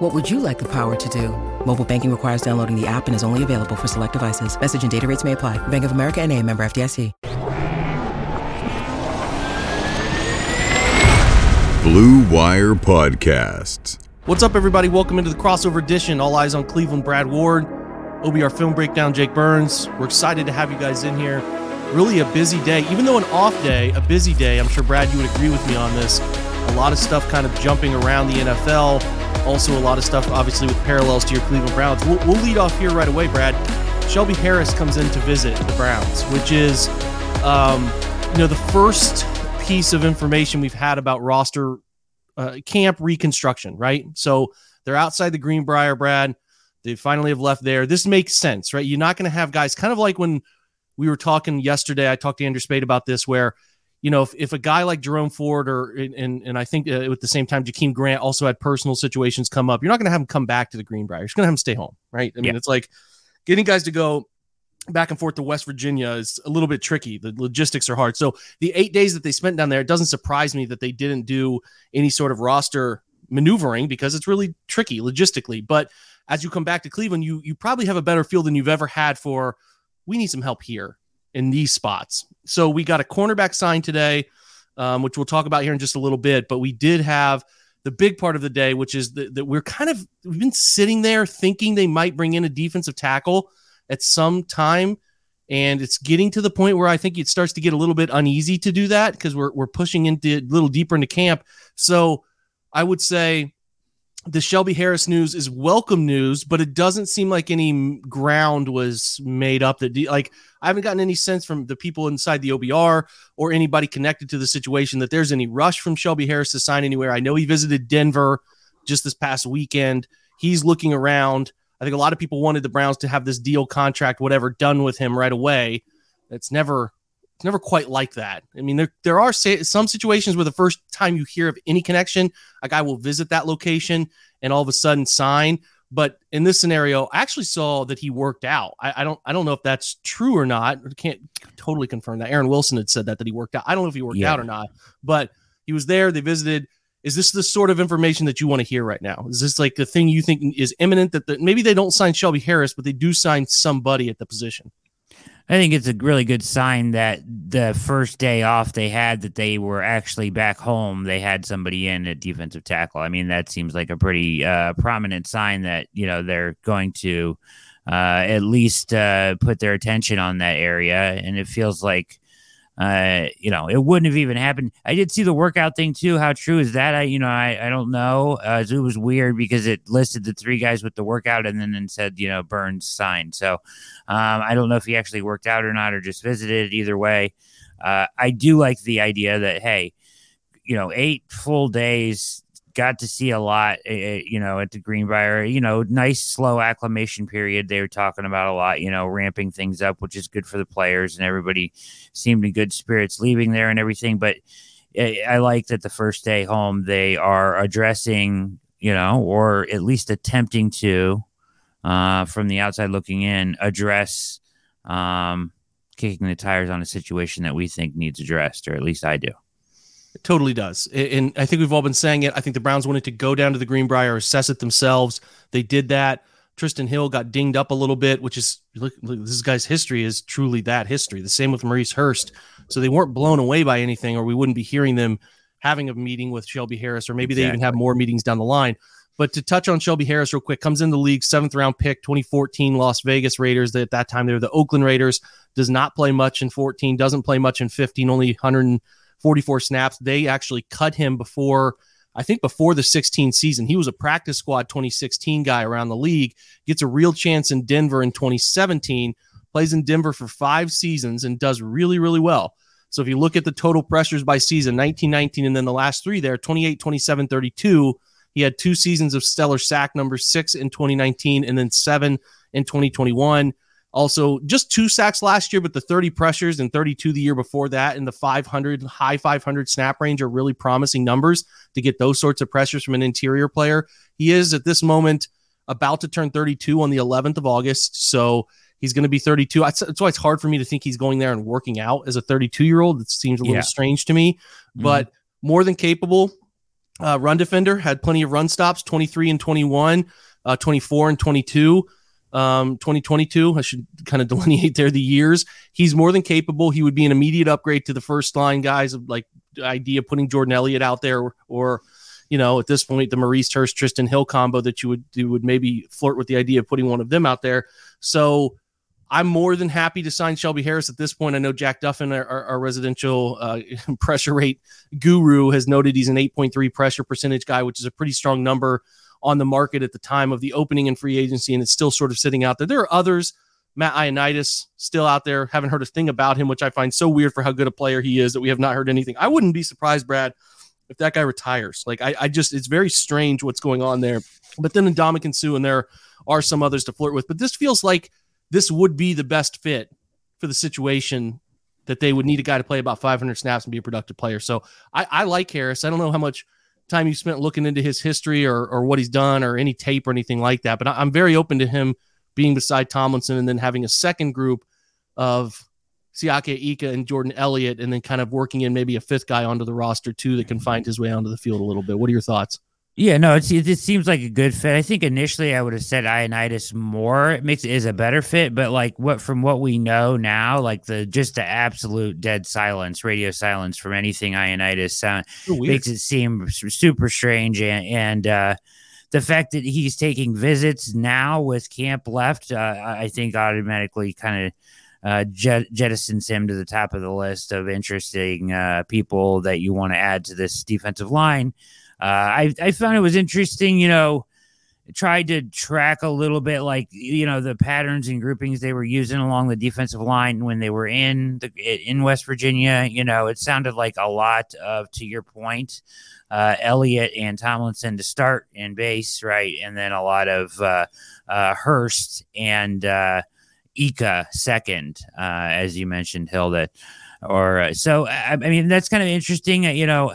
What would you like the power to do? Mobile banking requires downloading the app and is only available for select devices. Message and data rates may apply. Bank of America and a member FDIC. Blue Wire Podcasts. What's up, everybody? Welcome into the crossover edition. All eyes on Cleveland. Brad Ward, OBR Film Breakdown. Jake Burns. We're excited to have you guys in here. Really a busy day, even though an off day, a busy day. I'm sure Brad, you would agree with me on this. A lot of stuff kind of jumping around the NFL. Also, a lot of stuff, obviously, with parallels to your Cleveland Browns. We'll, we'll lead off here right away, Brad. Shelby Harris comes in to visit the Browns, which is, um, you know, the first piece of information we've had about roster uh, camp reconstruction, right? So they're outside the Greenbrier, Brad. They finally have left there. This makes sense, right? You're not going to have guys kind of like when we were talking yesterday. I talked to Andrew Spade about this, where you know if, if a guy like Jerome Ford or and and I think uh, at the same time Jakeem Grant also had personal situations come up. You're not going to have him come back to the Greenbrier. You're just going to have him stay home, right? I mean, Yeah. it's like getting guys to go back and forth to West Virginia is a little bit tricky. The logistics are hard. So the eight days that they spent down there, it doesn't surprise me that they didn't do any sort of roster maneuvering because it's really tricky logistically. But as you come back to Cleveland, you you probably have a better feel than you've ever had for we need some help here in these spots. So we got a cornerback signed today, um, which we'll talk about here in just a little bit. But we did have the big part of the day, which is that, that we're kind of we've been sitting there thinking they might bring in a defensive tackle at some time. And it's getting to the point where I think it starts to get a little bit uneasy to do that because we're, we're pushing into a little deeper into camp. So I would say the Shelby Harris news is welcome news, but it doesn't seem like any ground was made up that like I haven't gotten any sense from the people inside the OBR or anybody connected to the situation that there's any rush from Shelby Harris to sign anywhere. I know he visited Denver just this past weekend. He's looking around. I think a lot of people wanted the Browns to have this deal contract, whatever, done with him right away. It's never, it's never quite like that. I mean, there there are some situations where the first time you hear of any connection, a guy will visit that location and all of a sudden sign. But in this scenario, I actually saw that he worked out. I, I don't, I don't know if that's true or not. I can't totally confirm that. Aaron Wilson had said that that he worked out. I don't know if he worked Yeah. out or not, but he was there. They visited. Is this the sort of information that you want to hear right now? Is this like the thing you think is imminent that the, maybe they don't sign Shelby Harris, but they do sign somebody at the position? I think it's a really good sign that the first day off they had that they were actually back home. They had somebody in at defensive tackle. I mean, that seems like a pretty uh, prominent sign that you know they're going to uh, at least uh, put their attention on that area. And it feels like uh, you know, it wouldn't have even happened. I did see the workout thing too. How true is that? I, you know, I, I don't know. Uh, it was weird because it listed the three guys with the workout and then it said, you know, Burns signed. So um, I don't know if he actually worked out or not or just visited. Either way, uh, I do like the idea that, hey, you know, eight full days, got to see a lot, uh, you know, at the Greenbrier, you know, nice slow acclimation period. They were talking about a lot, you know, ramping things up, which is good for the players and everybody seemed in good spirits leaving there and everything. But I, I like that the first day home, they are addressing, you know, or at least attempting to, uh, from the outside looking in, address, um, kicking the tires on a situation that we think needs addressed, or at least I do. It totally does. And I think we've all been saying it. I think the Browns wanted to go down to the Greenbrier, assess it themselves. They did that. Trysten Hill got dinged up a little bit, which is look, look, this guy's history is truly that history. The same with Maurice Hurst. So they weren't blown away by anything, or we wouldn't be hearing them having a meeting with Shelby Harris, or maybe they even have more meetings down the line. But to touch on Shelby Harris real quick, comes in the league, seventh round pick, 2014 Las Vegas Raiders. That At that time, they were the Oakland Raiders. Does not play much in 14, doesn't play much in 15, only 144 snaps. They actually cut him before, I think, before the 16 season. He was a practice squad 2016 guy around the league, gets a real chance in Denver in 2017, plays in Denver for five seasons and does really, really well. So if you look at the total pressures by season, 1919, and then the last three there, 28, 27, 32, he had two seasons of stellar sack number six in 2019 and then seven in 2021. Also, just two sacks last year, but the 30 pressures and 32 the year before that, and the 500 high 500 snap range are really promising numbers to get those sorts of pressures from an interior player. He is at this moment about to turn 32 on the 11th of August, so he's going to be 32. That's, why it's hard for me to think he's going there and working out as a 32 year old. It seems a little yeah. strange to me, mm-hmm. but more than capable. Uh, run defender had plenty of run stops, 23 and 21, uh, 24 and 22 um, 2022. I should kind of delineate there the years. He's more than capable. He would be an immediate upgrade to the first line guys of like idea putting Jordan Elliott out there or, you know, at this point, the Maurice Hurst, Trysten Hill combo that you would you would maybe flirt with the idea of putting one of them out there. So I'm more than happy to sign Shelby Harris at this point. I know Jack Duffin, our, our residential uh, pressure rate guru, has noted he's an 8.3 pressure percentage guy, which is a pretty strong number on the market at the time of the opening in free agency, and it's still sort of sitting out there. There are others. Matt Ioannidis still out there. Haven't heard a thing about him, which I find so weird for how good a player he is that we have not heard anything. I wouldn't be surprised, Brad, if that guy retires. Like I, I just it's very strange what's going on there. But then in Ndamukong Suh, and there are some others to flirt with. But this feels like this would be the best fit for the situation that they would need a guy to play about 500 snaps and be a productive player. So I, I like Harris. I don't know how much time you spent looking into his history or, or what he's done or any tape or anything like that. But I, am very open to him being beside Tomlinson and then having a second group of Siaka Ika and Jordan Elliott, and then kind of working in maybe a fifth guy onto the roster too that can find his way onto the field a little bit. What are your thoughts? Yeah, no, it's, it seems like a good fit. I think initially I would have said Ioannidis more. It makes it is a better fit, but like what from what we know now, like the just the absolute dead silence, radio silence from anything Ioannidis sound makes it seem super strange and and uh, the fact that he's taking visits now with camp left, uh, I think automatically kind of uh, jet- jettisons him to the top of the list of interesting uh, people that you want to add to this defensive line. Uh, I I found it was interesting. You know, tried to track a little bit like you know the patterns and groupings they were using along the defensive line when they were in the in West Virginia. You know, it sounded like a lot of to your point, uh, and Tomlinson to start in base, right, and then a lot of uh, uh, Hurst and uh, Ika second, uh, as you mentioned, Hilda. Or uh, so I, I mean that's kind of interesting. You know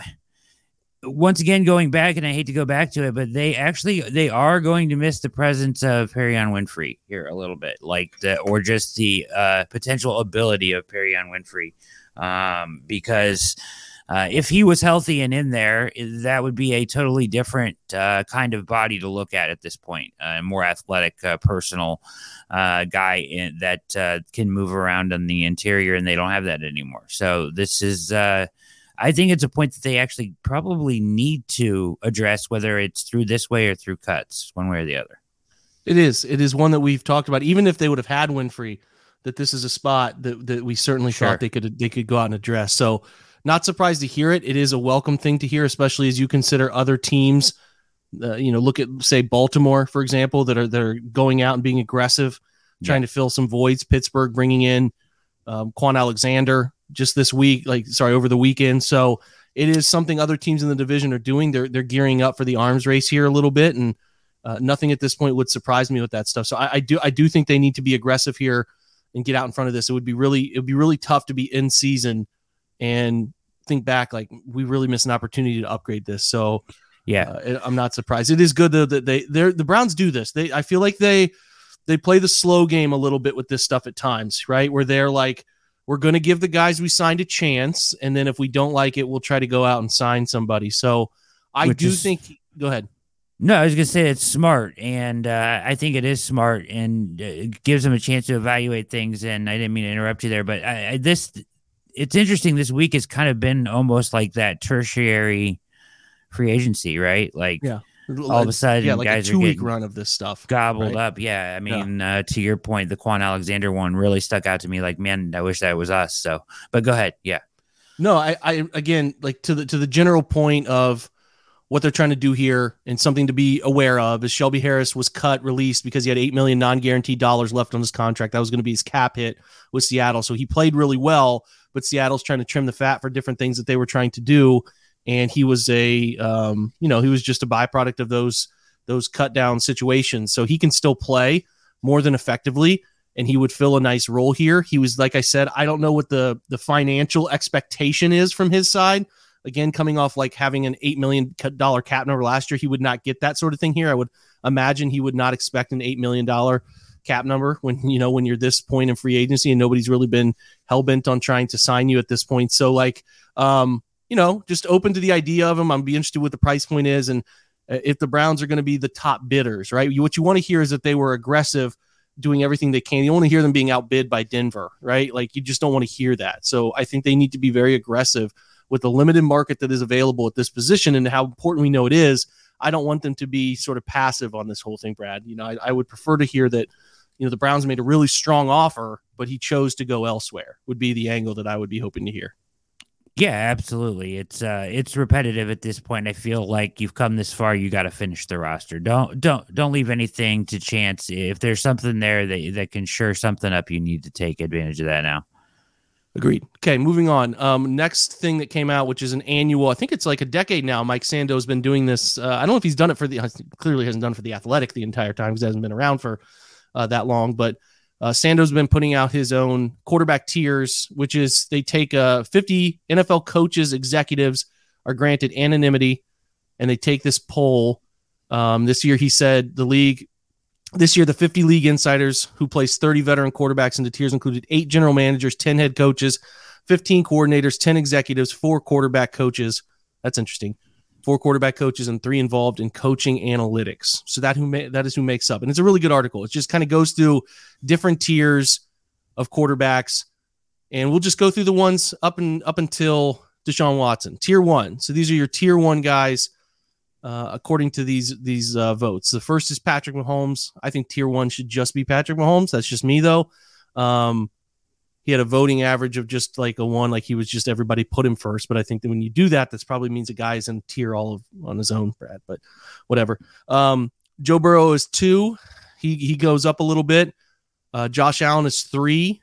once again going back and i hate to go back to it but they actually they are going to miss the presence of Perrion Winfrey here a little bit like the or just the uh, potential ability of Perrion Winfrey. Um, because uh, if he was healthy and in there that would be a totally different uh, kind of body to look at at this point a uh, more athletic uh, personal uh, guy in, that uh can move around on the interior and they don't have that anymore. So this is I think it's a point that they actually probably need to address, whether it's through this way or through cuts, one way or the other. It is. It is one that we've talked about. Even if they would have had Winfrey, that this is a spot that, that we certainly sure. thought they could they could go out and address. So, not surprised to hear it. It is a welcome thing to hear, especially as you consider other teams. Uh, you know, look at say Baltimore, for example, that are that are going out and being aggressive, trying yeah. to fill some voids. Pittsburgh bringing in um, Kwon Alexander, just this week, like sorry, over the weekend. So it is something other teams in the division are doing. They're they're gearing up for the arms race here a little bit, and uh, nothing at this point would surprise me with that stuff. So I, I, do I do think they need to be aggressive here and get out in front of this. It would be really it would be really tough to be in season and think back like we really missed an opportunity to upgrade this. So yeah, uh, I'm not surprised. It is good though that they they the Browns do this. They I feel like they they play the slow game a little bit with this stuff at times, right? Where they're like we're going to give the guys we signed a chance, and then if we don't like it, we'll try to go out and sign somebody. So I Which do is, think. Go ahead. No, I was going to say it's smart, and uh, I think it is smart, and uh, it gives them a chance to evaluate things. And I didn't mean to interrupt you there, but I, I, this it's interesting. This week has kind of been almost like that tertiary free agency, right? Like, yeah all of a sudden, yeah, like guys a two week run of this stuff gobbled right? up. Yeah, I mean, yeah. Uh, to your point, the Kwon Alexander one really stuck out to me. Like, man, I wish that was us. So, but go ahead. Yeah. No, I, I again, like to the to the general point of what they're trying to do here, and something to be aware of is Shelby Harris was cut, released because he had eight million non guaranteed dollars left on his contract. That was going to be his cap hit with Seattle. So he played really well, but Seattle's trying to trim the fat for different things that they were trying to do and he was a um, you know he was just a byproduct of those those cut down situations. So he can still play more than effectively. and he would fill a nice role here. He was, like I said, I don't know what the the financial expectation is from his side. Again, coming off like having an eight million dollar cap number last year, he would not get that sort of thing here. I would imagine he would not expect an eight million dollar cap number when you know when you're this point in free agency and nobody's really been hell bent on trying to sign you at this point. So like, um, you know, just open to the idea of him. I'm be interested what the price point is and uh, if the Browns are going to be the top bidders, right? What you want to hear is that they were aggressive, doing everything they can. You want to hear them being outbid by Denver, right? Like you just don't want to hear that. So I think they need to be very aggressive with the limited market that is available at this position and how important we know it is. I don't want them to be sort of passive on this whole thing, Brad. You know, I, I would prefer to hear that, you know, the Browns made a really strong offer, but he chose to go elsewhere, would be the angle that I would be hoping to hear. Yeah, absolutely. It's uh it's repetitive at this point. I feel like you've come this far, you got to finish the roster. Don't don't don't leave anything to chance. If there's something there that that can sure something up, you need to take advantage of that now. Agreed. Okay, moving on. Um, next thing that came out, which is an annual, I think it's like a decade now. Mike Sando's been doing this. Uh, I don't know if he's done it for the clearly hasn't done for the Athletic the entire time because hasn't been around for uh, that long. But uh, Sando's been putting out his own quarterback tiers, which is they take uh, 50 NFL coaches, executives are granted anonymity, and they take this poll. Um, this year, he said the league. This year, the 50 league insiders who placed 30 veteran quarterbacks into tiers included eight general managers, 10 head coaches, 15 coordinators, 10 executives, four quarterback coaches. That's interesting four quarterback coaches and three involved in coaching analytics. So that who ma- that is who makes up, and it's a really good article. It just kind of goes through different tiers of quarterbacks, and we'll just go through the ones up and up until Deshaun Watson, tier one. So these are your tier one guys. Uh, according to these these uh, votes, the first is Patrick Mahomes. I think tier one should just be Patrick Mahomes. That's just me though. Um, he had a voting average of just like a one, like he was just everybody put him first. But I think that when you do that, that's probably means a guy's in tier all of on his own, Brad. But whatever. Um, Joe Burrow is two. He he goes up a little bit. Uh, Josh Allen is three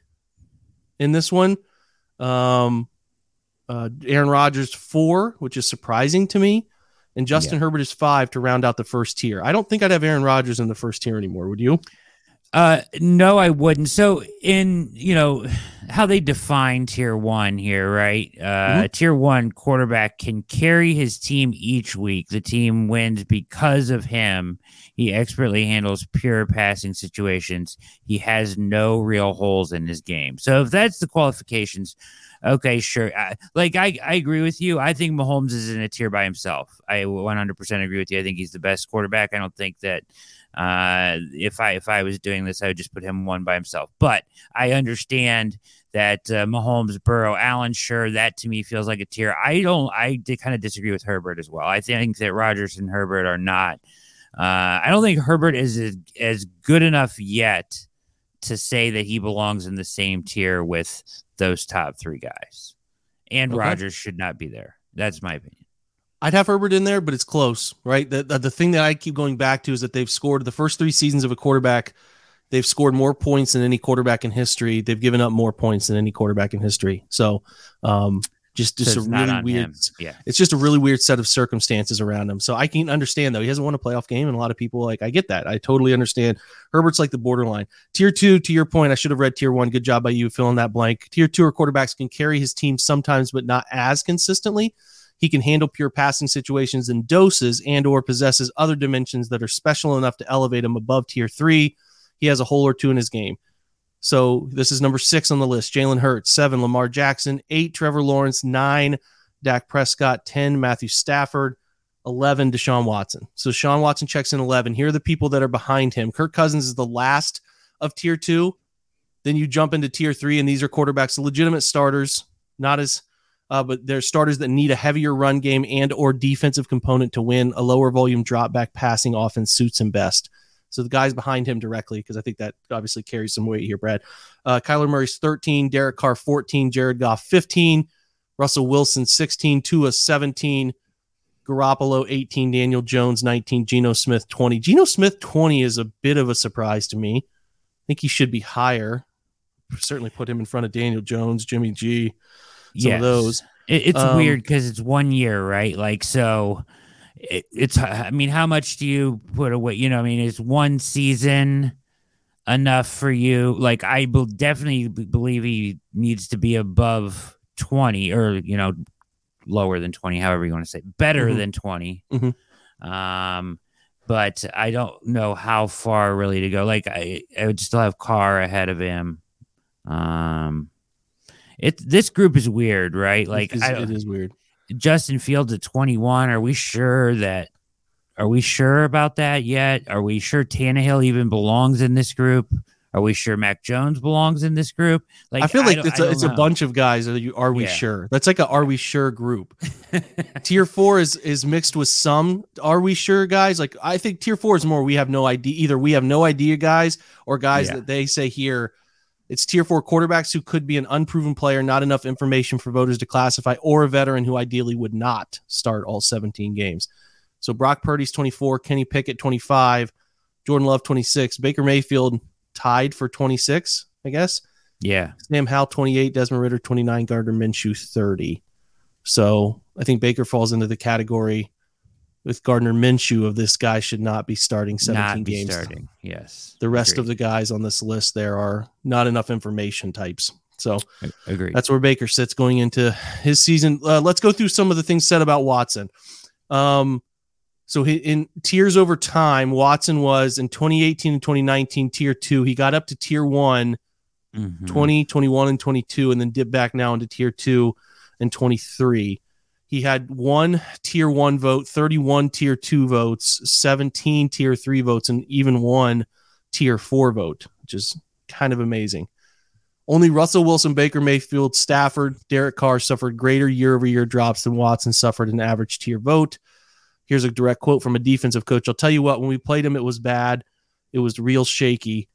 in this one. Um, uh, Aaron Rodgers four, which is surprising to me, and Justin yeah. Herbert is five to round out the first tier. I don't think I'd have Aaron Rodgers in the first tier anymore. Would you? Uh, no, I wouldn't. So in you know how they define tier one here, right? Uh, mm-hmm. tier one quarterback can carry his team each week. The team wins because of him. He expertly handles pure passing situations. He has no real holes in his game. So if that's the qualifications, okay, sure. I, like I, I agree with you. I think Mahomes is in a tier by himself. I 100% agree with you. I think he's the best quarterback. I don't think that uh, if I if I was doing this, I would just put him one by himself. But I understand that uh, Mahomes, Burrow, Allen, sure, that to me feels like a tier. I don't. I kind of disagree with Herbert as well. I think that Rodgers and Herbert are not. Uh, I don't think Herbert is as, as good enough yet to say that he belongs in the same tier with those top three guys. And okay. Rodgers should not be there. That's my opinion. I'd have Herbert in there, but it's close, right? The, the, the thing that I keep going back to is that they've scored the first three seasons of a quarterback. They've scored more points than any quarterback in history. They've given up more points than any quarterback in history. So, um, just just so a really weird. Him. Yeah, it's just a really weird set of circumstances around him. So I can understand though he hasn't won a playoff game, and a lot of people like I get that. I totally understand. Herbert's like the borderline tier two. To your point, I should have read tier one. Good job by you filling that blank. Tier two or quarterbacks can carry his team sometimes, but not as consistently. He can handle pure passing situations in doses and or possesses other dimensions that are special enough to elevate him above tier three. He has a hole or two in his game. So this is number six on the list. Jalen Hurts, seven, Lamar Jackson, eight, Trevor Lawrence, nine, Dak Prescott, 10, Matthew Stafford, 11, Deshaun Watson. So Sean Watson checks in 11. Here are the people that are behind him. Kirk Cousins is the last of tier two. Then you jump into tier three, and these are quarterbacks, legitimate starters, not as uh, but they're starters that need a heavier run game and or defensive component to win. A lower volume drop back passing offense suits him best. So the guys behind him directly, because I think that obviously carries some weight here, Brad. Uh, Kyler Murray's 13, Derek Carr 14, Jared Goff 15, Russell Wilson 16, Tua 17, Garoppolo 18, Daniel Jones 19, Geno Smith 20. Geno Smith 20 is a bit of a surprise to me. I think he should be higher. Certainly put him in front of Daniel Jones, Jimmy G of those. It, it's um, weird because it's one year, right? Like so. It, it's I mean, how much do you put away? You know, I mean, it's one season. enough for you? Like, I be- definitely believe he needs to be above 20 or, you know, lower than 20, however you want to say, better Mhm. than 20. Mhm. Um, but I don't know how far really to go. Like, I, I would still have Carr ahead of him. Um, it this group is weird, right? Like, it is, I, it is weird. Justin Fields at 21. Are we sure that? Are we sure about that yet? Are we sure Tannehill even belongs in this group? Are we sure Mac Jones belongs in this group? Like I feel like don't- it's I a it's a bunch of guys. Are, you, are we Yeah. sure? That's like a are we sure group. tier four is is mixed with some are we sure guys. Like I think tier four is more we have no idea. Either we have no idea guys or guys Yeah. that they say here. It's tier four quarterbacks who could be an unproven player, not enough information for voters to classify, or a veteran who ideally would not start all 17 games. So Brock Purdy's 24, Kenny Pickett 25, Jordan Love 26, Baker Mayfield tied for 26, I guess. Yeah, Sam Howell 28, Desmond Ridder 29, Gardner Minshew 30. So I think Baker falls into the category with Gardner Minshew of this guy should not be starting 17 not be games. starting. Yes, The rest of the guys on this list there are not enough information types. So Agreed. that's where Baker sits going into his season. Uh, let's go through some of the things said about Watson. Um, so he, in tiers over time, Watson was in 2018 and 2019 tier two. He got up to tier one Mhm. 20, 21, and 22, and then dip back now into tier two and 23. He had one tier one vote, 31 tier two votes, 17 tier three votes, and even one tier four vote, which is kind of amazing. Only Russell Wilson, Baker Mayfield, Stafford, Derek Carr suffered greater year over year drops than Watson suffered an average tier vote. Here's a direct quote from a defensive coach. I'll tell you what, when we played him, it was bad. It was real shaky.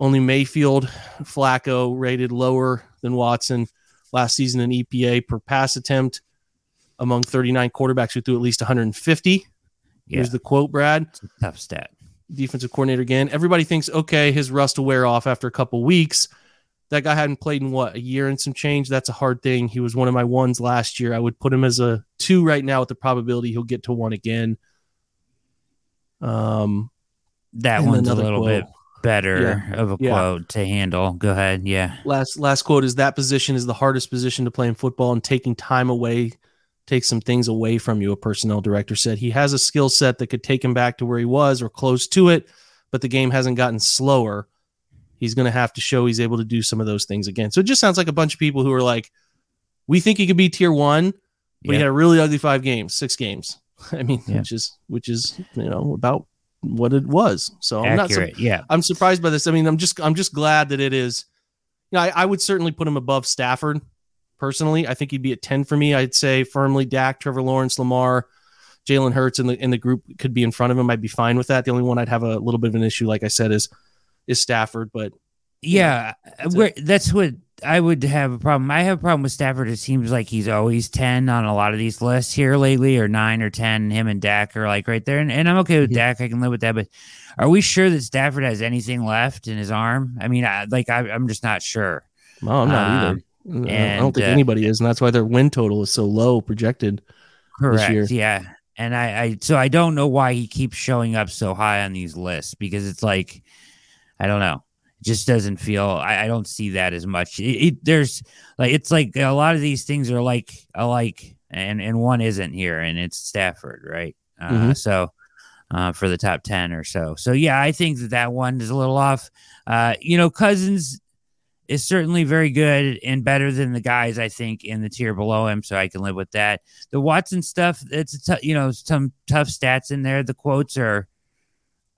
Only Mayfield, Flacco rated lower than Watson last season in EPA per pass attempt among 39 quarterbacks who threw at least 150. Yeah, Here's the quote, Brad, tough stat. defensive coordinator again. Everybody thinks, okay, his rust will wear off after a couple weeks. That guy hadn't played in what, a year and some change? That's a hard thing. He was one of my ones last year. I would put him as a two right now with the probability he'll get to one again. Um, That one's a little quote. bit better of a Yeah. quote to handle. Go ahead. Yeah. last last quote is that position is the hardest position to play in football and taking time away takes some things away from you a personnel director said he has a skill set that could take him back to where he was or close to it but the game hasn't gotten slower he's going to have to show he's able to do some of those things again so it just sounds like a bunch of people who are like we think he could be tier 1 but he had a really ugly 5 games 6 games i mean Yeah. which is which is you know about what it was so i'm not su- Accurate. yeah. I'm surprised by this. I mean, I'm just I'm just glad that it is. You know, I, I would certainly put him above Stafford personally. I think he'd be at 10 for me. I'd say firmly Dak, Trevor Lawrence, Lamar, Jalen Hurts in the in the group could be in front of him. I'd be fine with that. The only one I'd have a little bit of an issue, like I said, is is Stafford. But Yeah, that's that's what I would have a problem. I have a problem with Stafford. It seems like he's always ten on a lot of these lists here lately, or nine or ten. Him and Dak are like right there, and, and I'm okay with Mhm. Dak. I can live with that. But are we sure that Stafford has anything left in his arm? I mean, I, like I, I'm just not sure. well, I'm not Um, either. I don't think uh, anybody is, and that's why their win total is so low projected. Correct. year. Yeah. And I, I, so I don't know why he keeps showing up so high on these lists because it's like, I don't know. It just doesn't feel, I, I don't see that as much. It, it, there's like, it's like a lot of these things are like, alike and, and one isn't here and it's Stafford, right? Uh, Mhm. So, uh, for the top 10 or so. So, yeah, I think that that one is a little off. Uh, you know, Cousins is certainly very good and better than the guys I think in the tier below him, so I can live with that. The Watson stuff, it's t- you know some tough stats in there. The quotes are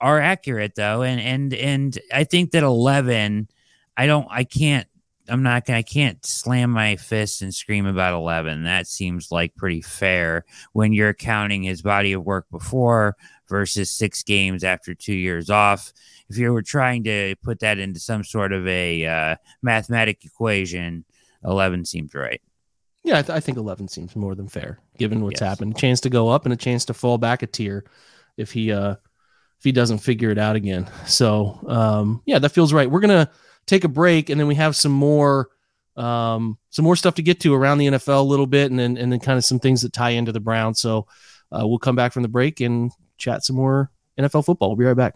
are accurate though, and and and I think that eleven, I don't, I can't, I'm not gonna, I can't slam my fist and scream about eleven. That seems like pretty fair when you're counting his body of work before versus six games after two years off if you were trying to put that into some sort of a uh, mathematic equation, 11 seems right. Yeah, I, th- I think 11 seems more than fair given what's Yes. happened. A chance to go up and a chance to fall back a tier if he uh if he doesn't figure it out again. So, um yeah, that feels right. We're going to take a break and then we have some more um some more stuff to get to around the NFL a little bit and then and then kind of some things that tie into the Browns. So, uh, we'll come back from the break and chat some more NFL football. We'll be right back.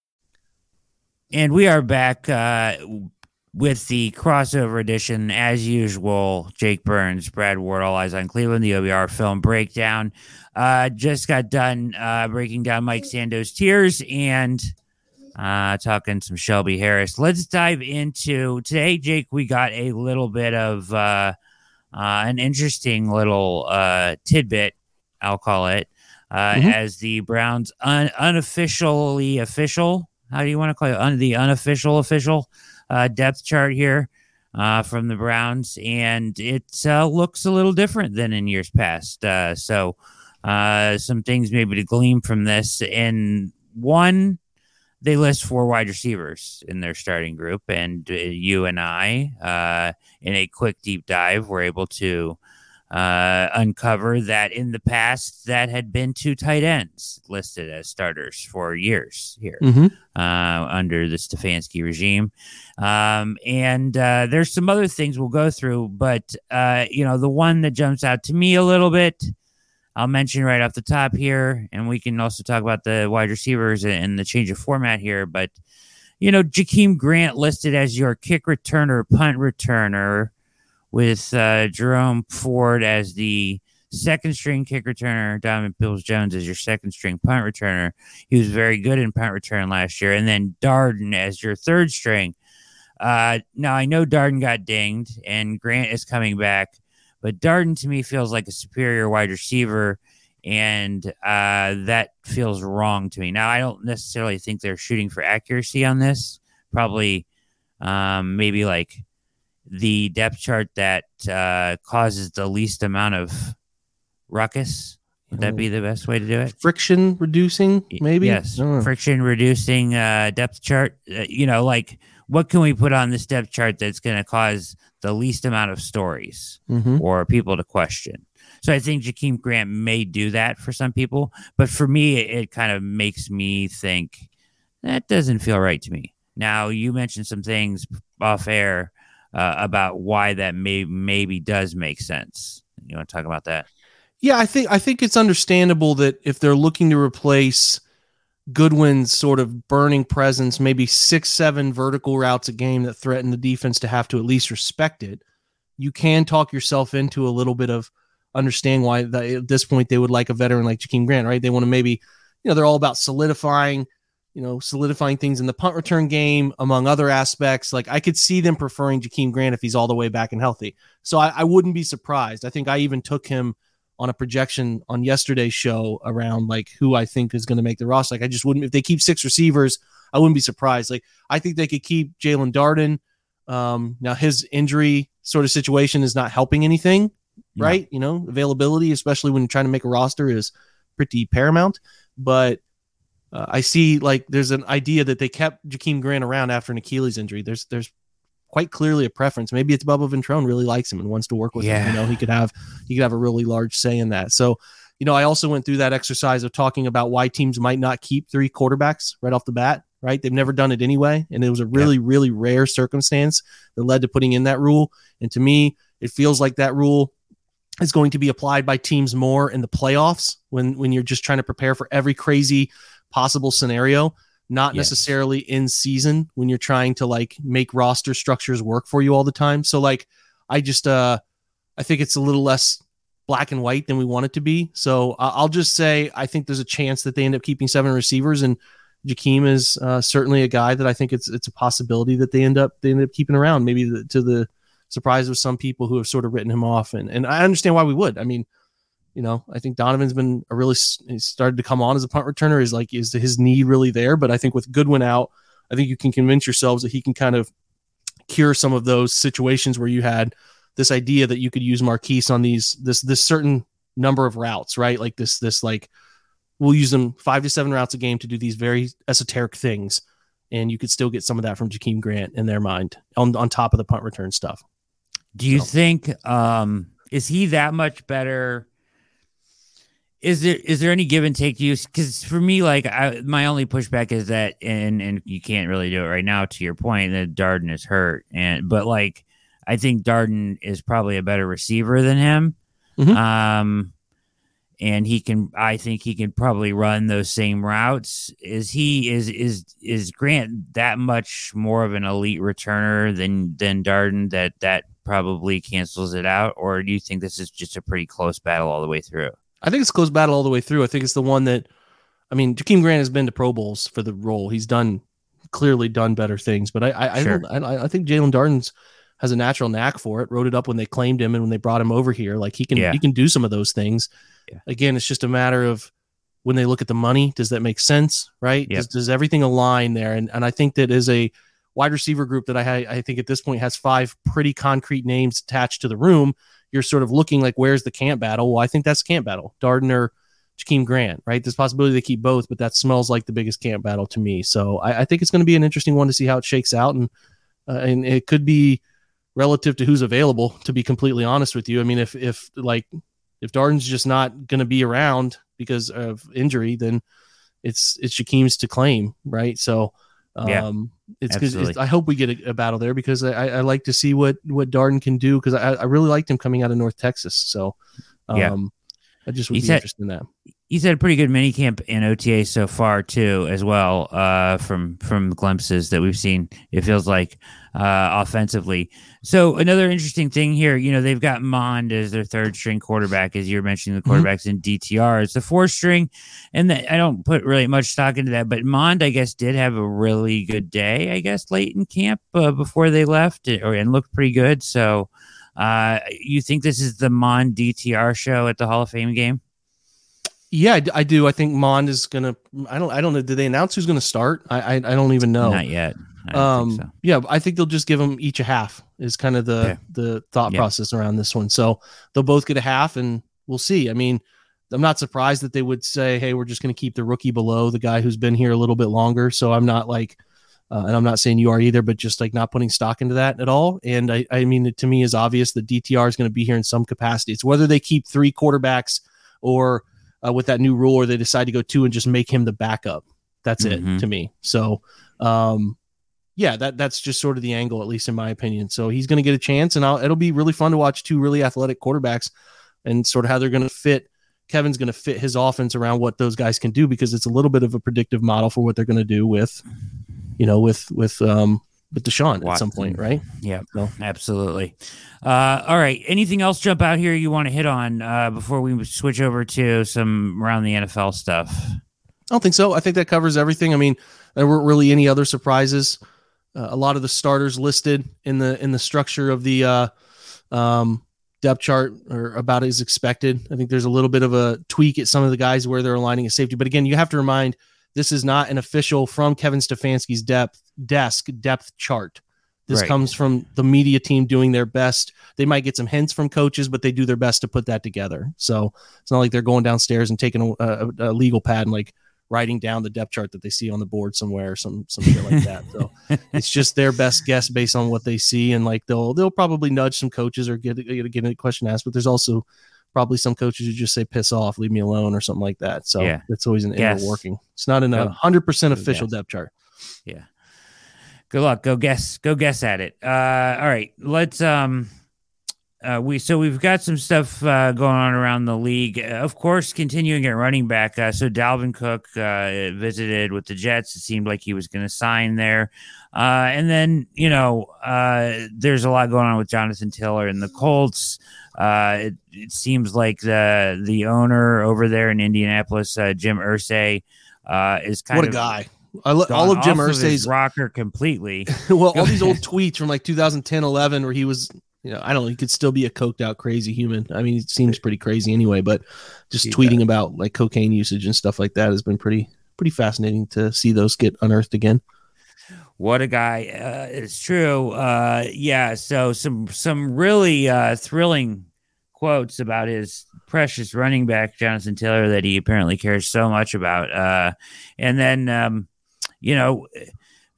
And we are back uh, with the crossover edition, as usual. Jake Burns, Brad Ward, All Eyes on Cleveland, the OBR film breakdown. Uh, just got done uh, breaking down Mike Sando's tiers and uh, talking some Shelby Harris. Let's dive into today, Jake. We got a little bit of uh, uh, an interesting little uh, tidbit, I'll call it, uh, Mhm. as the Browns un- unofficially official. How do you want to call it? Un- the unofficial official uh, depth chart here uh, from the Browns, and it uh, looks a little different than in years past. Uh, so, uh, some things maybe to glean from this. And one, they list four wide receivers in their starting group, and uh, you and I, in a quick deep dive, were able to uh, uncover that in the past that had been two tight ends listed as starters for years here Mm-hmm. uh, under the Stefanski regime. Um, and uh, there's some other things we'll go through, but uh, you know, the one that jumps out to me a little bit, I'll mention right off the top here, and we can also talk about the wide receivers and the change of format here. But you know, Jakeem Grant listed as your kick returner, punt returner, with uh, Jerome Ford as the second string kick returner, Diamond Bills Jones as your second string punt returner. He was very good in punt return last year. And then Darden as your third string. Uh, now, I know Darden got dinged and Grant is coming back, but Darden to me feels like a superior wide receiver. And uh, that feels wrong to me. Now, I don't necessarily think they're shooting for accuracy on this. Probably um, maybe like the depth chart that uh, causes the least amount of ruckus. Would that be the best way to do it? Friction reducing, maybe. Yes, friction reducing uh, depth chart. Uh, you know, like what can we put on this depth chart that's going to cause the least amount of stories Mhm. or people to question? So I think Jakeem Grant may do that for some people, but for me, it, it kind of makes me think that doesn't feel right to me. Now you mentioned some things off air uh, about why that may maybe does make sense. You want to talk about that? Yeah, I think I think it's understandable that if they're looking to replace Goodwin's sort of burning presence, maybe six, seven vertical routes a game that threaten the defense to have to at least respect it, you can talk yourself into a little bit of understanding why at this point they would like a veteran like Jakeem Grant, right? They want to maybe, you know, they're all about solidifying, you know, solidifying things in the punt return game, among other aspects. Like I could see them preferring Jakeem Grant if he's all the way back and healthy. So I, I wouldn't be surprised. I think I even took him on a projection on yesterday's show around like who I think is going to make the roster. Like I just wouldn't if they keep six receivers, I wouldn't be surprised. Like I think they could keep Jaelon Darden. Um, now his injury sort of situation is not helping anything, right? You know, availability, especially when you're trying to make a roster, is pretty paramount. But uh, I see like there's an idea that they kept Jakeem Grant around after an Achilles injury. There's there's quite clearly a preference. Maybe it's Bubba Ventrone really likes him and wants to work with him. You know, he could have he could have a really large say in that. So, you know, I also went through that exercise of talking about why teams might not keep three quarterbacks right off the bat. Right, they've never done it anyway, and it was a really, really rare circumstance that led to putting in that rule. And to me, it feels like that rule is going to be applied by teams more in the playoffs when when you're just trying to prepare for every crazy possible scenario not Yes. necessarily in season when you're trying to like make roster structures work for you all the time. So like i just uh i think it's a little less black and white than we want it to be. So I- i'll just say i think there's a chance that they end up keeping seven receivers and Jakeem is uh, certainly a guy that I think it's it's a possibility that they end up they end up keeping around maybe the, to the surprise of some people who have sort of written him off. And and I understand why we would. I mean you know I think Donovan's been a really started to come on as a punt returner is like is his knee really there but I think with Goodwin out I think you can convince yourselves that he can kind of cure some of those situations where you had this idea that you could use Marquise on these this this certain number of routes right like this this like we'll use them five to seven routes a game to do these very esoteric things and you could still get some of that from Jakeem Grant in their mind on on top of the punt return stuff. Do you So- think um is he that much better? Is there is there any give and take to you? Because for me, like I, my only pushback is that, and and you can't really do it right now. To your point, that Darden is hurt, and but like I think Darden is probably a better receiver than him. Mhm. Um, and he can. I think he can probably run those same routes. Is he is is is Grant that much more of an elite returner than than Darden that that probably cancels it out, or do you think this is just a pretty close battle all the way through? I think it's a close battle all the way through. I think it's the one that, I mean, Jakeem Grant has been to Pro Bowls for the role. He's done clearly done better things, but I I I, Sure. don't, I, I think Jaelon Darden's has a natural knack for it. Wrote it up when they claimed him and when they brought him over here. Like he can Yeah. he can do some of those things. Yeah. Again, it's just a matter of when they look at the money, does that make sense? Right? Yep. Does, does everything align there? And and I think that is a wide receiver group that I I think at this point has five pretty concrete names attached to the room. You're sort of looking like where's the camp battle? Well, I think that's camp battle. Darden or Jakeem Grant, right? There's possibility they keep both, but that smells like the biggest camp battle to me. So I, I think it's going to be an interesting one to see how it shakes out, and uh, and it could be relative to who's available. To be completely honest with you, I mean, if if like if Darden's just not going to be around because of injury, then it's it's Jakeem's to claim, right? So. Yeah, Um, it's, 'cause absolutely. it's I hope we get a, a battle there because I, I like to see what what Darden can do because I, I really liked him coming out of North Texas. So, um, Yeah. I just would He be said- interested in that. He's had a pretty good mini camp in OTA so far too, as well. Uh, from from glimpses that we've seen, it feels like uh, offensively. So another interesting thing here, you know, they've got Mond as their third string quarterback, as you're mentioning the Mhm. quarterbacks in DTR. It's the fourth string, and the, I don't put really much stock into that. But Mond, I guess, did have a really good day. I guess late in camp uh, before they left, or and looked pretty good. So. Uh, you think this is the Mond DTR show at the Hall of Fame game? Yeah, I do. I think Mond is gonna. I don't. I don't know. Did they announce who's gonna start? I I, I don't even know. Not yet. Um, so. yeah, I think they'll just give them each a half. Is kind of the Okay. the thought Yeah. process around this one. So they'll both get a half, and we'll see. I mean, I'm not surprised that they would say, "Hey, we're just going to keep the rookie below the guy who's been here a little bit longer." So I'm not like, uh, and I'm not saying you are either, but just like not putting stock into that at all. And I, I mean, it to me is obvious that DTR is going to be here in some capacity. It's whether they keep three quarterbacks or uh, with that new rule, or they decide to go two and just make him the backup. That's Mhm. it to me. So, um, yeah, that that's just sort of the angle, at least in my opinion. So he's going to get a chance, and I'll, it'll be really fun to watch two really athletic quarterbacks and sort of how they're going to fit. Kevin's going to fit his offense around what those guys can do because it's a little bit of a predictive model for what they're going to do with, you know, with with um with Deshaun at some point, right? Yeah, So- absolutely. Uh, all right. Anything else jump out here you want to hit on uh, before we switch over to some around the NFL stuff? I don't think so. I think that covers everything. I mean, there weren't really any other surprises. Uh, a lot of the starters listed in the in the structure of the uh, um, depth chart are about as expected. I think there's a little bit of a tweak at some of the guys where they're aligning a safety. But again, you have to remind this is not an official from Kevin Stefanski's depth desk depth chart. This Right. comes from the media team doing their best. They might get some hints from coaches, but they do their best to put that together. So it's not like they're going downstairs and taking a, a, a legal pad and like writing down the depth chart that they see on the board somewhere, or some some shit like that. So it's just their best guess based on what they see, and like they'll they'll probably nudge some coaches or get get, get a question asked. But there's also probably some coaches who just say "piss off, leave me alone" or something like that. So Yeah. that's always an Guess. working. It's not in a hundred percent official guess. depth chart. Yeah. Good luck. Go guess. Go guess at it. Uh, all right. Let's um uh, we so we've got some stuff uh, going on around the league. Uh, of course, continuing at running back. Uh, so Dalvin Cook uh, visited with the Jets. It seemed like he was going to sign there, uh, and then you know uh, there's a lot going on with Jonathan Taylor and the Colts. Uh, it, it seems like the the owner over there in Indianapolis, uh, Jim Irsay, uh, is kind What a of guy! I lo- all of Jim Irsay's rocker completely. well, all these old tweets from like 2010, 11, where he was, you know, I don't know, he could still be a coked out crazy human. I mean, it seems pretty crazy anyway, but just Yeah. tweeting about like cocaine usage and stuff like that has been pretty, pretty fascinating to see those get unearthed again. What a guy! Uh, it's true. Uh, yeah. So some some really uh, thrilling quotes about his precious running back Jonathan Taylor that he apparently cares so much about. Uh, and then um, you know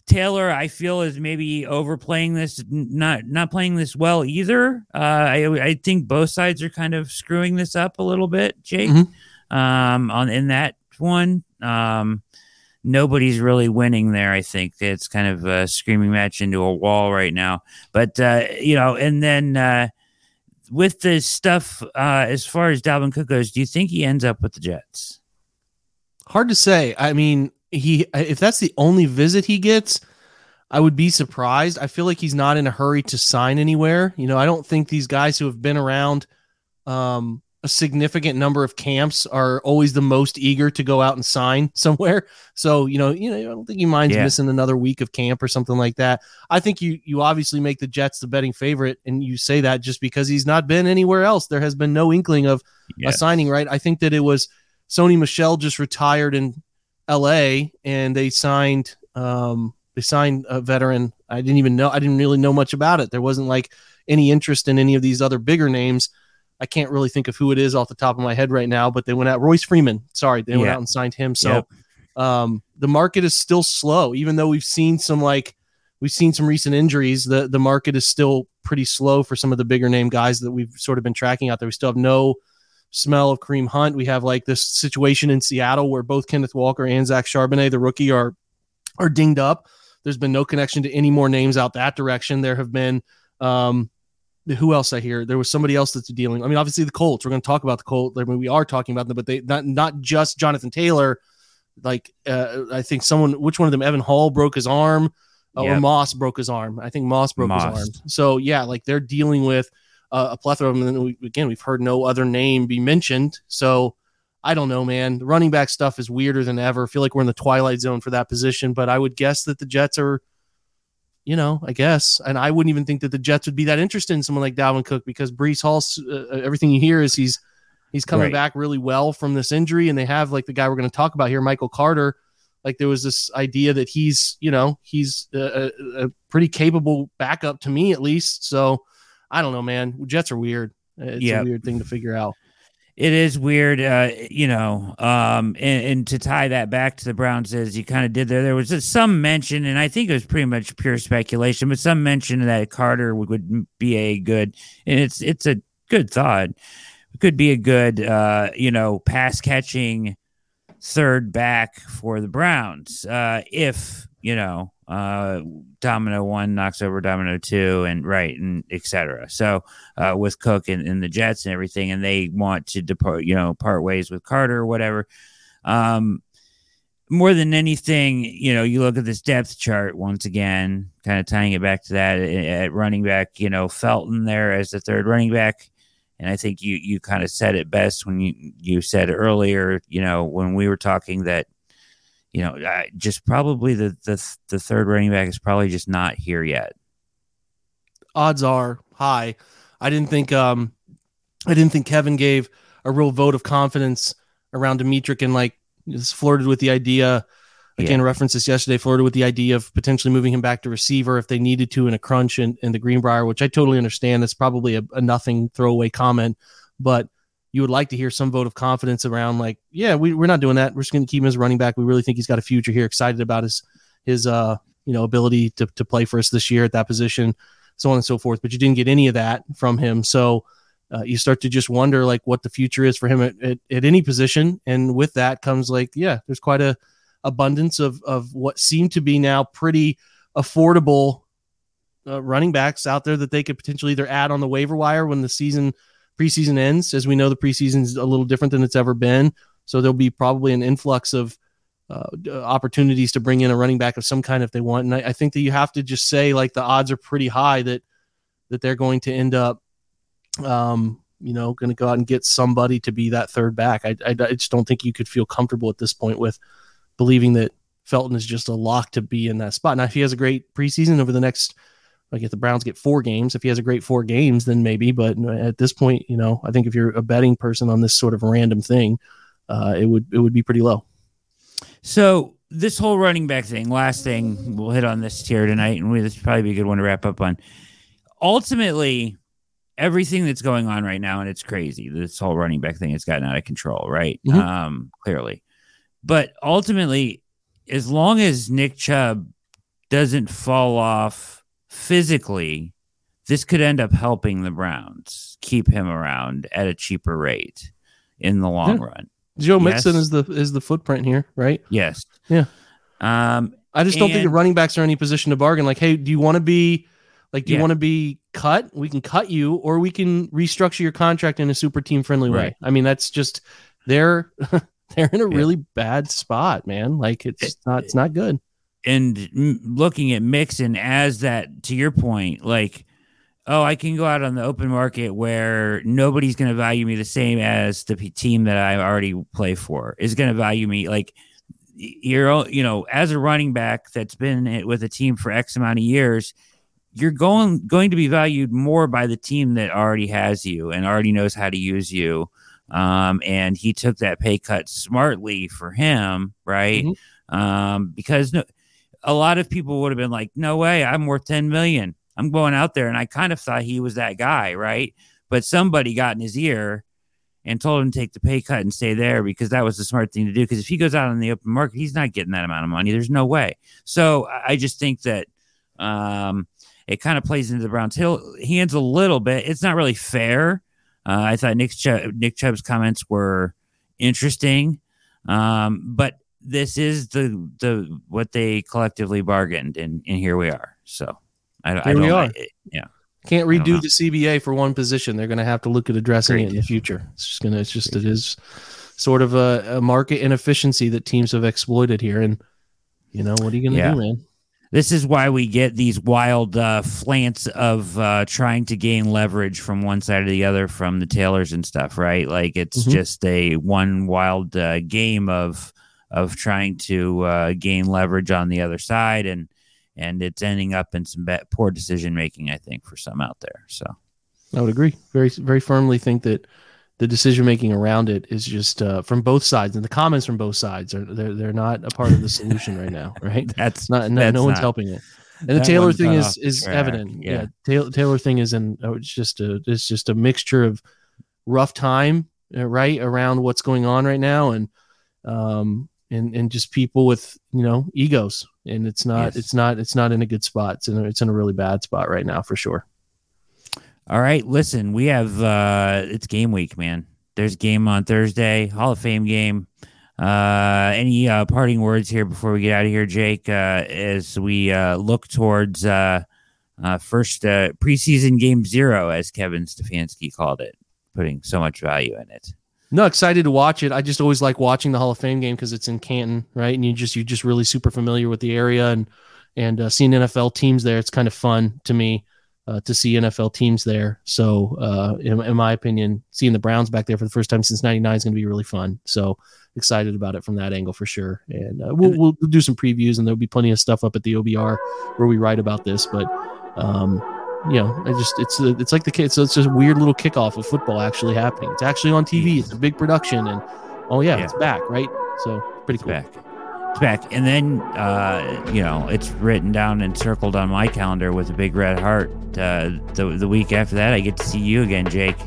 Taylor, I feel, is maybe overplaying this, not not playing this well either. Uh, I I think both sides are kind of screwing this up a little bit, Jake. Mm-hmm. Um, on in that one, um, nobody's really winning there. I think it's kind of a screaming match into a wall right now. But uh, you know, and then uh, with the stuff uh, as far as Dalvin Cook goes, do you think he ends up with the Jets? Hard to say. I mean, he if that's the only visit he gets, I would be surprised. I feel like he's not in a hurry to sign anywhere. You know, I don't think these guys who have been around um, a significant number of camps are always the most eager to go out and sign somewhere. So, you know, you know, I don't think he minds yeah. missing another week of camp or something like that. I think you you obviously make the Jets the betting favorite, and you say that just because he's not been anywhere else. There has been no inkling of yes. a signing, right? I think that it was Sony Michel just retired in L.A. and they signed um, they signed a veteran. I didn't even know. I didn't really know much about it. There wasn't like any interest in any of these other bigger names. I can't really think of who it is off the top of my head right now, but they went out Royce Freeman. Sorry, they went out and signed him. So yep. um, the market is still slow, even though we've seen some like we've seen some recent injuries. The the market is still pretty slow for some of the bigger name guys that we've sort of been tracking out there. We still have no smell of Kareem Hunt. We have like this situation in Seattle where both Kenneth Walker and Zach Charbonnet, the rookie, are are dinged up. There's been no connection to any more names out that direction. There have been um, who else I hear? There was somebody else that's dealing. I mean, obviously the Colts. We're going to talk about the Colts. I mean, we are talking about them, but they not not just Jonathan Taylor. Like uh, I think someone, which one of them? Evan Hull broke his arm, uh, yep. or Moss broke his arm. I think Moss broke Moss. his arm. So yeah, like they're dealing with uh, a plethora of them. And we, again, we've heard no other name be mentioned. So I don't know, man. The running back stuff is weirder than ever. I feel like we're in the twilight zone for that position, but I would guess that the Jets are, you know, I guess. And I wouldn't even think that the Jets would be that interested in someone like Dalvin Cook because Breece Hall, uh, everything you hear is he's he's coming right. back really well from this injury, and they have like the guy we're going to talk about here, Michael Carter. Like there was this idea that he's, you know, he's a, a pretty capable backup to me at least. So I don't know, man. Jets are weird. It's yep. a weird thing to figure out. It is weird, uh, you know. Um, and, and, to tie that back to the Browns, as you kind of did there, there was some mention, and I think it was pretty much pure speculation, but some mention that Carter would, would be a good, and it's it's a good thought. It could be a good, uh, you know, pass catching third back for the Browns uh, if you know uh, domino one knocks over domino two and right and etc so uh, with cook and, and, the jets and everything and they want to depart you know part ways with carter or whatever um, more than anything you know you look at this depth chart once again kind of tying it back to that at running back you know felton there as the third running back. And I think you you kind of said it best when you you said earlier, you know, when we were talking that you know, just probably the, the the third running back is probably just not here yet. Odds are high. I didn't think um I didn't think Kevin gave a real vote of confidence around Demetric and like just flirted with the idea. Again, yeah. reference this yesterday, flirted with the idea of potentially moving him back to receiver if they needed to in a crunch in, in the Greenbrier, which I totally understand. That's probably a, a nothing throwaway comment, but you would like to hear some vote of confidence around like, yeah, we, we're not doing that. We're just going to keep him as running back. We really think he's got a future here. Excited about his, his, uh, you know, ability to, to play for us this year at that position, so on and so forth. But you didn't get any of that from him. So, uh, you start to just wonder like what the future is for him at, at, at, any position. And with that comes like, yeah, there's quite a abundance of, of what seem to be now pretty affordable uh, running backs out there that they could potentially either add on the waiver wire when the season preseason ends. As we know, the preseason is a little different than it's ever been. So there'll be probably an influx of uh, opportunities to bring in a running back of some kind if they want. And I, I, think that you have to just say like the odds are pretty high that that they're going to end up, um, you know, going to go out and get somebody to be that third back. I, I, I just don't think you could feel comfortable at this point with believing that Felton is just a lock to be in that spot. Now, if he has a great preseason over the next like if the Browns get four games, if he has a great four games, then maybe. But at this point, you know, I think if you're a betting person on this sort of random thing, uh, it would it would be pretty low. So this whole running back thing, last thing we'll hit on this here tonight, and we, this would probably be a good one to wrap up on. Ultimately, everything that's going on right now, and it's crazy. This whole running back thing has gotten out of control, right? Mm-hmm. Um, clearly, but ultimately, as long as Nick Chubb doesn't fall off physically, this could end up helping the Browns keep him around at a cheaper rate in the long Yeah. run. Joe Yes. Mixon is the is the footprint here, right? Yes. Yeah. Um, I just don't think the running backs are in any position to bargain. Like, hey, do you want to be like, do you want to be cut? We can cut you, or we can restructure your contract in a super team friendly way. Right. I mean, that's just they're they're in a Yeah. really bad spot, man. Like, it's not it's not good. And m- looking at Mixon as that, to your point, like, oh, I can go out on the open market where nobody's going to value me the same as the p- team that I already play for is going to value me. Like, you're, you know, as a running back that's been with a team for X amount of years, you're going going to be valued more by the team that already has you and already knows how to use you. Um, and he took that pay cut smartly for him, right? Um, because no, a lot of people would have been like, "No way, I'm worth ten million. I'm going out there," and I kind of thought he was that guy, right? But somebody got in his ear and told him to take the pay cut and stay there because that was the smart thing to do. Because if he goes out on the open market, he's not getting that amount of money. There's no way. So I just think that um, it kind of plays into the Browns' hill hands a little bit. It's not really fair. Uh, I thought Nick Nick Chubb's comments were interesting, um, but this is the the what they collectively bargained, and and here we are. So I, I Here don't. we are. I- yeah, Can't I redo the CBA for one position. They're going to have to look at addressing it in the future. It's just going to. It's just it is sort of a, a market inefficiency that teams have exploited here, and you know what are you going to Yeah. do, man? this is why we get these wild uh, flants of uh, trying to gain leverage from one side or the other from the Taylors and stuff, right? Like it's Mhm. just a one wild uh, game of of trying to uh, gain leverage on the other side, and and it's ending up in some bad, poor decision making, I think, for some out there. So I would agree. Very, very firmly think that the decision making around it is just uh, from both sides, and the comments from both sides are they're they're not a part of the solution right now, right? that's not. No, That's no one's not- helping it. And the Taylor thing is is track, evident. yeah. Yeah, Taylor, Taylor thing is in. Oh, it's just a it's just a mixture of rough time, uh, right, around what's going on right now, and um and and just people with you know egos, and it's not Yes. it's not it's not in a good spot. It's in a, it's in a really bad spot right now for sure. All right, listen, we have uh it's game week, man. There's game on Thursday, Hall of Fame game. Uh any uh parting words here before we get out of here, Jake, uh as we uh look towards uh uh first uh preseason game 0 as Kevin Stefanski called it, putting so much value in it. No, excited to watch it. I just always like watching the Hall of Fame game because it's in Canton, right? And you just you're just really super familiar with the area and and uh, seeing NFL teams there. It's kind of fun to me uh, to see NFL teams there. So, uh, in, in my opinion, seeing the Browns back there for the first time since '99 is going to be really fun. So excited about it from that angle for sure. And uh, we'll we'll do some previews and there'll be plenty of stuff up at the OBR where we write about this. But um, you know, I just it's a, it's like the kids. So it's just a weird little kickoff of football actually happening. It's actually on TV. It's a big production, and oh yeah, Yeah. it's back, right? So pretty It's cool. back. It's back. And then uh, you know, it's written down and circled on my calendar with a big red heart. Uh, the the week after that I get to see you again, Jake,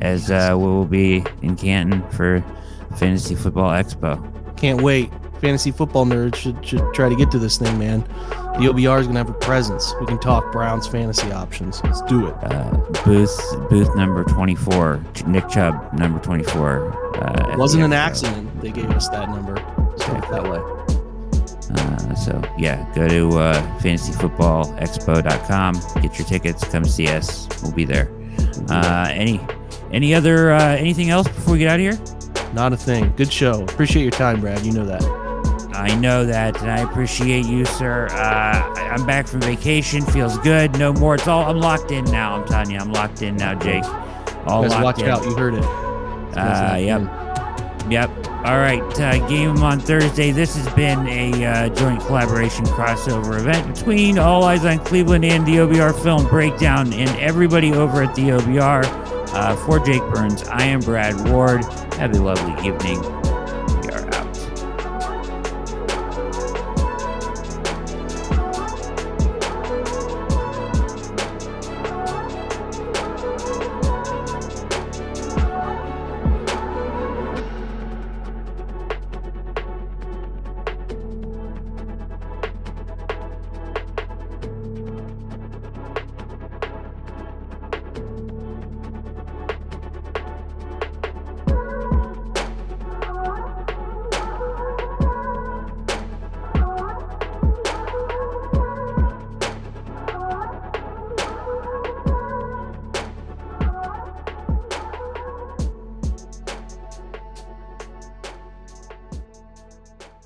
as uh, we will be in Canton for Fantasy Football Expo. Can't wait. Fantasy football nerds should should try to get to this thing, man. The OBR is gonna have a presence. We can talk Browns fantasy options. Let's do it. Uh, booth booth number 24 Nick Chubb number 24 uh, It wasn't an accident. They gave us that number. Let's put it that way. Uh, so yeah, go to uh, fantasyfootballexpo.com, get your tickets, come see us. We'll be there. Uh, any any other uh, anything else before we get out of here? Not a thing. Good show. Appreciate your time, Brad. You know that. I know that, and I appreciate you, sir. Uh, I- I'm back from vacation. Feels good. No more. It's all. I'm locked in now. I'm telling you, I'm locked in now, Jake. All locked watch in. out. You heard it. Uh, yep. Yep. All right. Uh, game on Thursday. This has been a uh, joint collaboration crossover event between All Eyes on Cleveland and the OBR Film Breakdown and everybody over at the OBR. Uh, for Jake Burns, I am Brad Ward. Have a lovely evening.